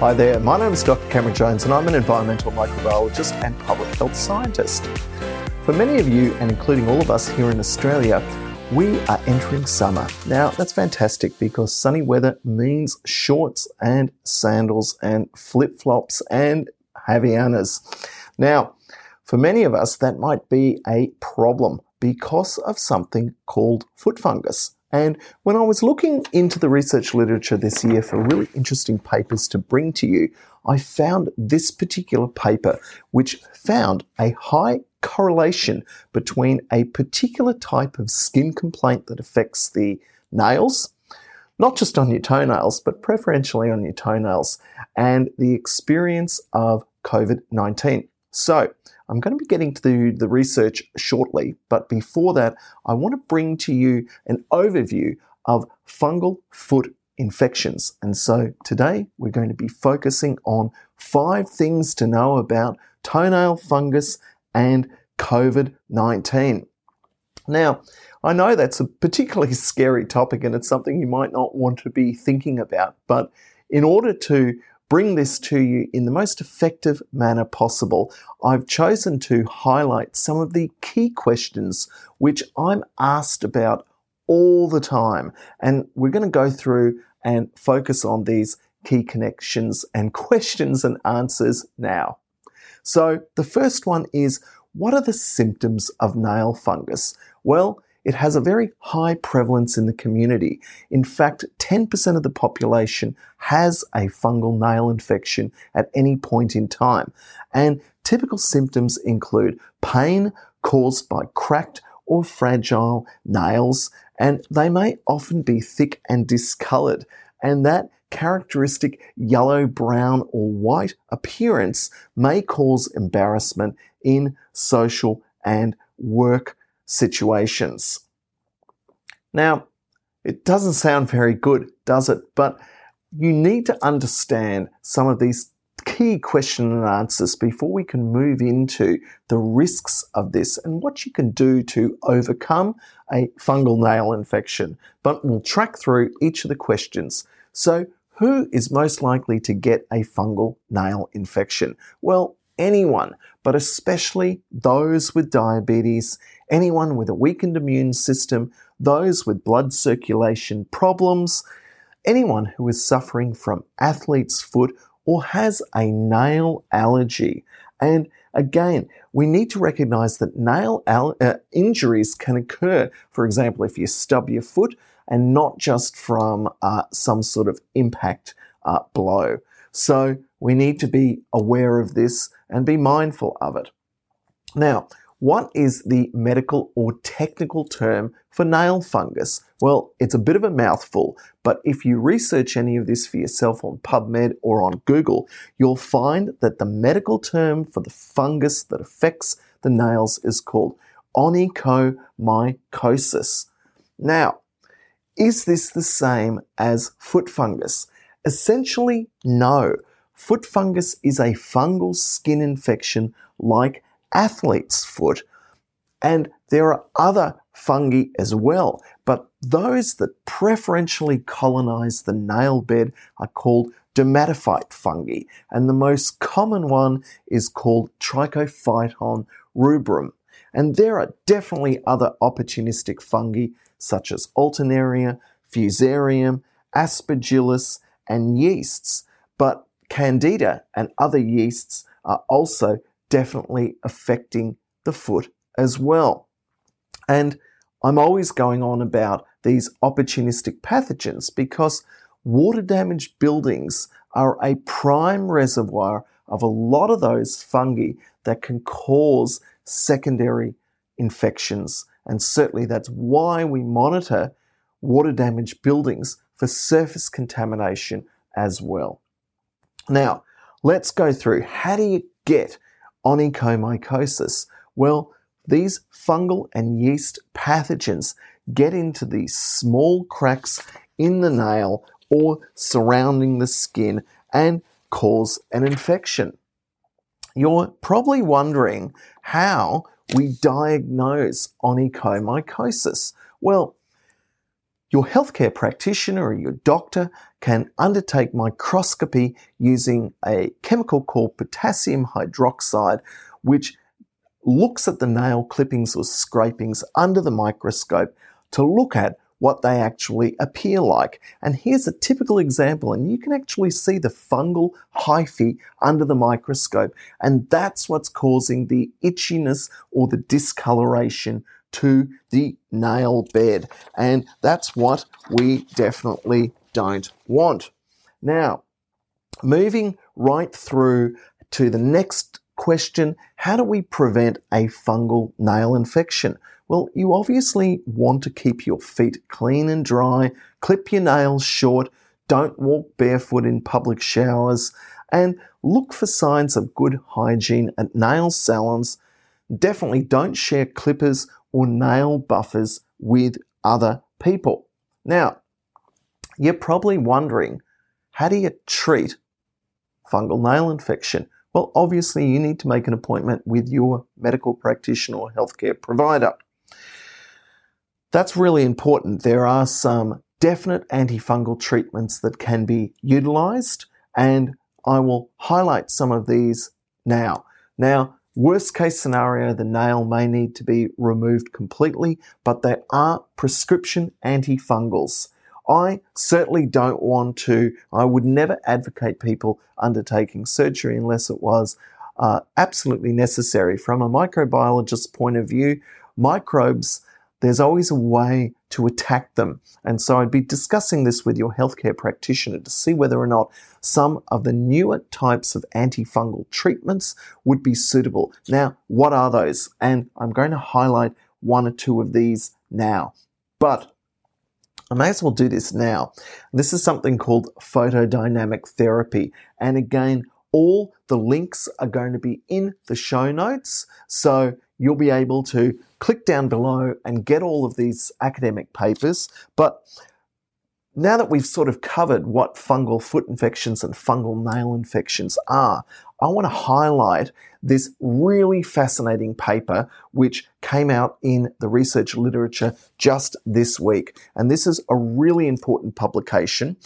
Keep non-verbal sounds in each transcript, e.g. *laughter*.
Hi there, my name is Dr. Cameron Jones and I'm an environmental microbiologist and public health scientist. For many of you, and including all of us here in Australia, we are entering summer. Now, that's fantastic because sunny weather means shorts and sandals and flip flops and Havaianas. Now, for many of us, that might be a problem because of something called foot fungus. And when I was looking into the research literature this year for really interesting papers to bring to you, I found this particular paper, which found a high correlation between a particular type of skin complaint that affects the nails, not just on your toenails, but preferentially on your toenails, and the experience of COVID 19. So, I'm going to be getting to the, research shortly, but before that, I want to bring to you an overview of fungal foot infections. And so today we're going to be focusing on five things to know about toenail fungus and COVID 19. Now, I know that's a particularly scary topic and it's something you might not want to be thinking about, but in order to bring this to you in the most effective manner possible, I've chosen to highlight some of the key questions which I'm asked about all the time. And we're going to go through and focus on these key connections and *laughs* questions and answers now. So the first one is, what are the symptoms of nail fungus? Well, it has a very high prevalence in the community. In fact, 10% of the population has a fungal nail infection at any point in time. And typical symptoms include pain caused by cracked or fragile nails, and they may often be thick and discolored. And that characteristic yellow, brown, or white appearance may cause embarrassment in social and work situations. Now, it doesn't sound very good, does it? But you need to understand some of these key question and answers before we can move into the risks of this and what you can do to overcome a fungal nail infection. But we'll track through each of the questions. So, who is most likely to get a fungal nail infection? Well, anyone, but especially those with diabetes, anyone with a weakened immune system, those with blood circulation problems, anyone who is suffering from athlete's foot or has a nail allergy. And again, we need to recognize that nail al- uh, injuries can occur, for example, if you stub your foot and not just from uh, some sort of impact uh, blow. So we need to be aware of this and be mindful of it. Now, what is the medical or technical term for nail fungus? Well, it's a bit of a mouthful, but if you research any of this for yourself on PubMed or on Google, you'll find that the medical term for the fungus that affects the nails is called onychomycosis. Now, is this the same as foot fungus? Essentially, no. Foot fungus is a fungal skin infection like athlete's foot. And there are other fungi as well, but those that preferentially colonize the nail bed are called dermatophyte fungi, and the most common one is called Trichophyton rubrum. And there are definitely other opportunistic fungi such as Alternaria, Fusarium, Aspergillus, and yeasts, but Candida and other yeasts are also definitely affecting the foot as well. And I'm always going on about these opportunistic pathogens because water damaged buildings are a prime reservoir of a lot of those fungi that can cause secondary infections. And certainly that's why we monitor water damaged buildings for surface contamination as well. Now, let's go through how do you get onychomycosis? Well, these fungal and yeast pathogens get into these small cracks in the nail or surrounding the skin and cause an infection. You're probably wondering how we diagnose onychomycosis. Well, Your healthcare practitioner or your doctor can undertake microscopy using a chemical called potassium hydroxide, which looks at the nail clippings or scrapings under the microscope to look at what they actually appear like. And here's a typical example, and you can actually see the fungal hyphae under the microscope, and that's what's causing the itchiness or the discoloration to the nail bed. And that's what we definitely don't want. Now, moving right through to the next question how do we prevent a fungal nail infection? Well, you obviously want to keep your feet clean and dry, clip your nails short, don't walk barefoot in public showers, and look for signs of good hygiene at nail salons. Definitely don't share clippers or nail buffers with other people. Now, you're probably wondering how do you treat fungal nail infection? Well, obviously, you need to make an appointment with your medical practitioner or healthcare provider. That's really important. There are some definite antifungal treatments that can be utilized, and I will highlight some of these now. Now, worst case scenario, the nail may need to be removed completely, but there are prescription antifungals. I certainly don't want to, I would never advocate people undertaking surgery unless it was uh, absolutely necessary. From a microbiologist's point of view, microbes there's always a way to attack them. And so I'd be discussing this with your healthcare practitioner to see whether or not some of the newer types of antifungal treatments would be suitable. Now, what are those? And I'm going to highlight one or two of these now. But I may as well do this now. This is something called photodynamic therapy. And again, all the links are going to be in the show notes. So you'll be able to click down below and get all of these academic papers. But now that we've sort of covered what fungal foot infections and fungal nail infections are, I want to highlight this really fascinating paper which came out in the research literature just this week. And this is a really important publication.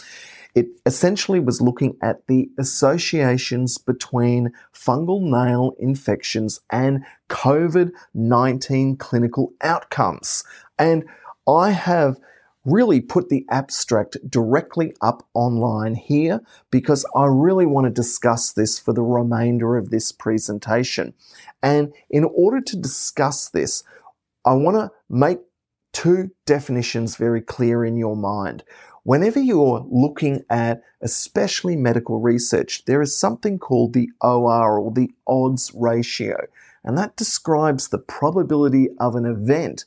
It essentially was looking at the associations between fungal nail infections and COVID 19 clinical outcomes. And I have really put the abstract directly up online here because I really want to discuss this for the remainder of this presentation. And in order to discuss this, I want to make two definitions very clear in your mind. Whenever you're looking at especially medical research, there is something called the OR or the odds ratio, and that describes the probability of an event,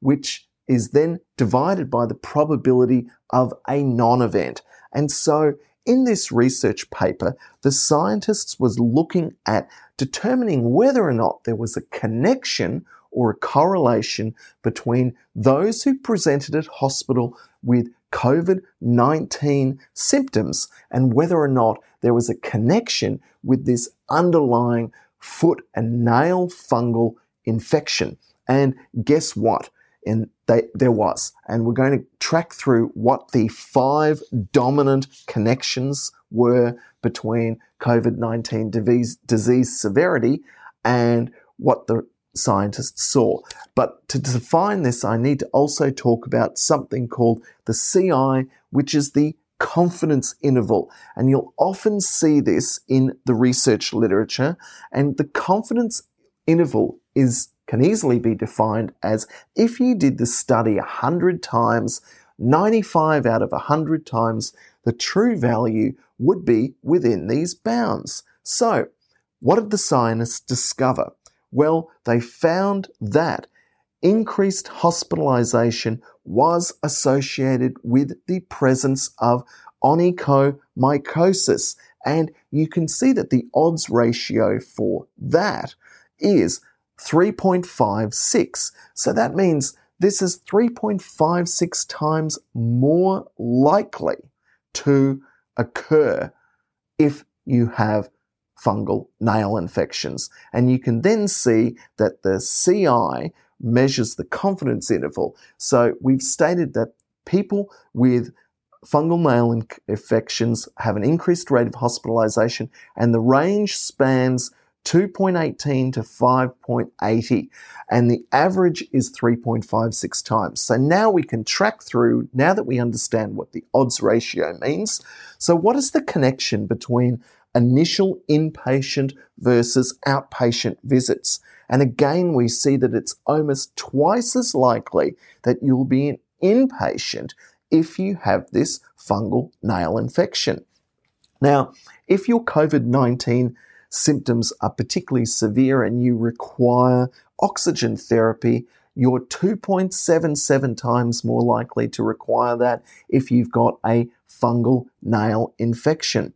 which is then divided by the probability of a non-event. And so in this research paper, the scientists was looking at determining whether or not there was a connection or a correlation between those who presented at hospital with COVID 19 symptoms and whether or not there was a connection with this underlying foot and nail fungal infection. And guess what? And they, there was. And we're going to track through what the five dominant connections were between COVID 19 disease, disease severity and what the scientists saw. But to define this, I need to also talk about something called the CI, which is the confidence interval. And you'll often see this in the research literature. And the confidence interval is can easily be defined as if you did the study 100 times, 95 out of 100 times, the true value would be within these bounds. So, what did the scientists discover? Well, they found that increased hospitalization was associated with the presence of onychomycosis. And you can see that the odds ratio for that is 3.56. So that means this is 3.56 times more likely to occur if you have fungal nail infections. And you can then see that the CI measures the confidence interval. So we've stated that people with fungal nail infections have an increased rate of hospitalization, and the range spans 2.18 to 5.80, and the average is 3.56 times. So now we can track through, now that we understand what the odds ratio means. So, what is the connection between initial inpatient versus outpatient visits? And again, we see that it's almost twice as likely that you'll be an inpatient if you have this fungal nail infection. Now, if your COVID 19 symptoms are particularly severe and you require oxygen therapy, you're 2.77 times more likely to require that if you've got a fungal nail infection.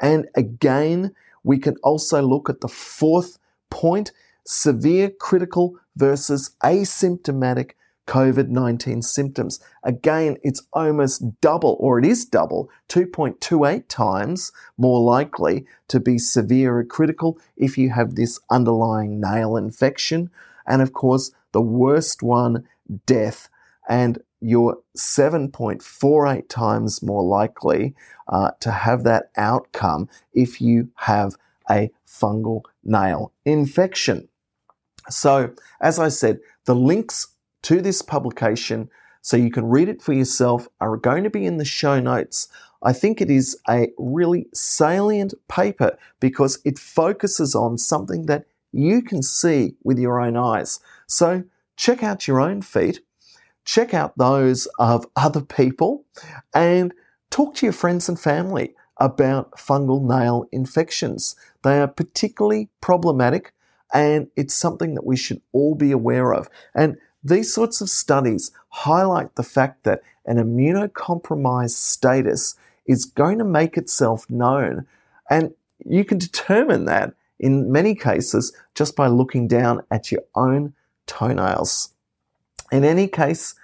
And again, we can also look at the fourth point severe critical versus asymptomatic COVID 19 symptoms. Again, it's almost double, or it is double, 2.28 times more likely to be severe or critical if you have this underlying nail infection. And of course, the worst one, death. And you're 7.48 times more likely uh, to have that outcome if you have a fungal nail infection. So, as I said, the links to this publication so you can read it for yourself are going to be in the show notes. I think it is a really salient paper because it focuses on something that you can see with your own eyes. So check out your own feet, check out those of other people, and talk to your friends and family about fungal nail infections. They are particularly problematic and it's something that we should all be aware of. And these sorts of studies highlight the fact that an immunocompromised status is going to make itself known. And you can determine that in many cases just by looking down at your own toenails. In any case,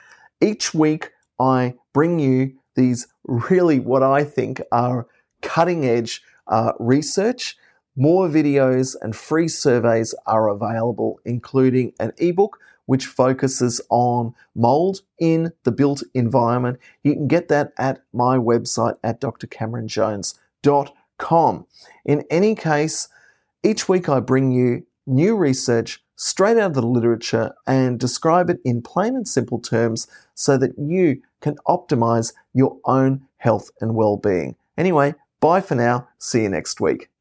each week I bring you these really what I think are cutting edge uh, research. More videos and free surveys are available, including an ebook which focuses on mold in the built environment. You can get that at my website at drcameronjones.com. In any case, each week I bring you new research straight out of the literature and describe it in plain and simple terms so that you can optimize your own health and well being. Anyway, bye for now. See you next week.